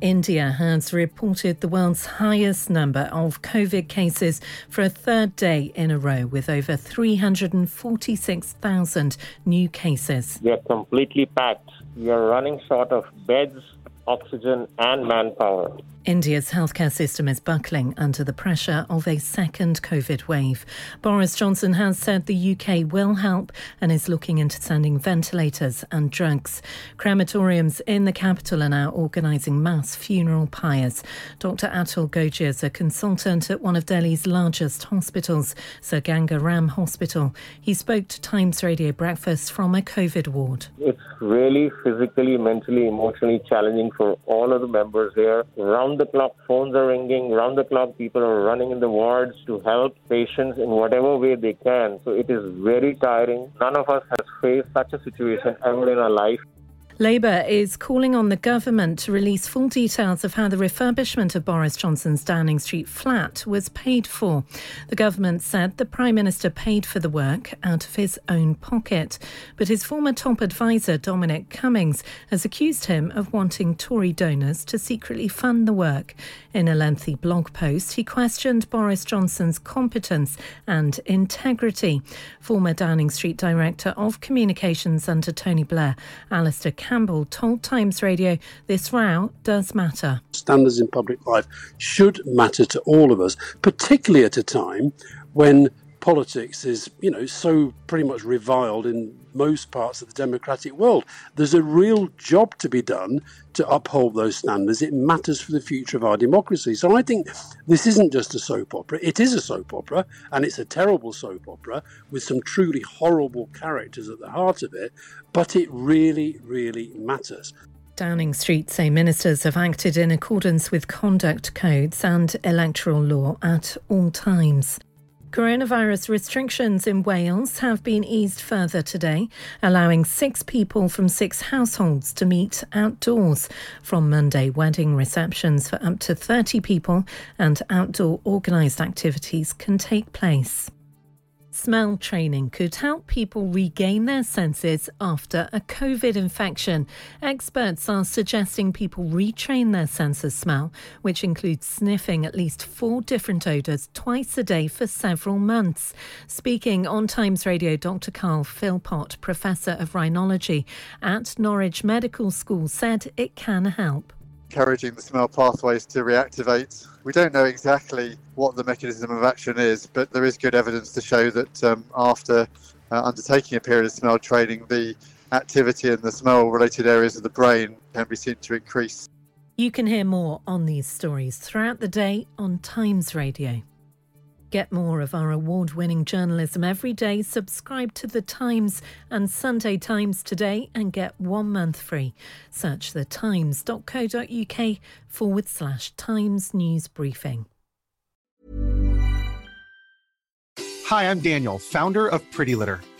India has reported the world's highest number of COVID cases for a third day in a row, with over 346,000 new cases. We are completely packed. We are running short of beds, oxygen, and manpower. India's healthcare system is buckling under the pressure of a second COVID wave. Boris Johnson has said the UK will help and is looking into sending ventilators and drugs. Crematoriums in the capital are now organising mass funeral pyres. Dr. Atul Gogia is a consultant at one of Delhi's largest hospitals, Sir Ganga Ram Hospital. He spoke to Times Radio Breakfast from a COVID ward. It's really physically, mentally, emotionally challenging for all of the members here. Round the clock, phones are ringing. Round the clock, people are running in the wards to help patients in whatever way they can. So it is very tiring. None of us has faced such a situation ever in our life. Labour is calling on the government to release full details of how the refurbishment of Boris Johnson's Downing Street flat was paid for. The government said the Prime Minister paid for the work out of his own pocket, but his former top advisor, Dominic Cummings, has accused him of wanting Tory donors to secretly fund the work. In a lengthy blog post, he questioned Boris Johnson's competence and integrity. Former Downing Street Director of Communications under Tony Blair, Alastair Campbell told Times Radio this row does matter. Standards in public life should matter to all of us, particularly at a time when politics is, you know, so pretty much reviled in most parts of the democratic world. There's a real job to be done to uphold those standards. It matters for the future of our democracy. So I think this isn't just a soap opera. It is a soap opera, and it's a terrible soap opera with some truly horrible characters at the heart of it, but it really, really matters. Downing Street say ministers have acted in accordance with conduct codes and electoral law at all times. Coronavirus restrictions in Wales have been eased further today, allowing six people from six households to meet outdoors. From Monday, wedding receptions for up to 30 people and outdoor organised activities can take place. Smell training could help people regain their senses after a COVID infection. Experts are suggesting people retrain their sense of smell, which includes sniffing at least four different odours twice a day for several months. Speaking on Times Radio, Dr. Carl Philpott, Professor of Rhinology at Norwich Medical School, said it can help encouraging the smell pathways to reactivate. We don't know exactly what the mechanism of action is, but there is good evidence to show that um, after uh, undertaking a period of smell training, the activity in the smell related areas of the brain can be seen to increase. You can hear more on these stories throughout the day on Times Radio. Get more of our award winning journalism every day. Subscribe to The Times and Sunday Times today and get one month free. Search thetimes.co.uk forward slash Times News Briefing. Hi, I'm Daniel, founder of Pretty Litter.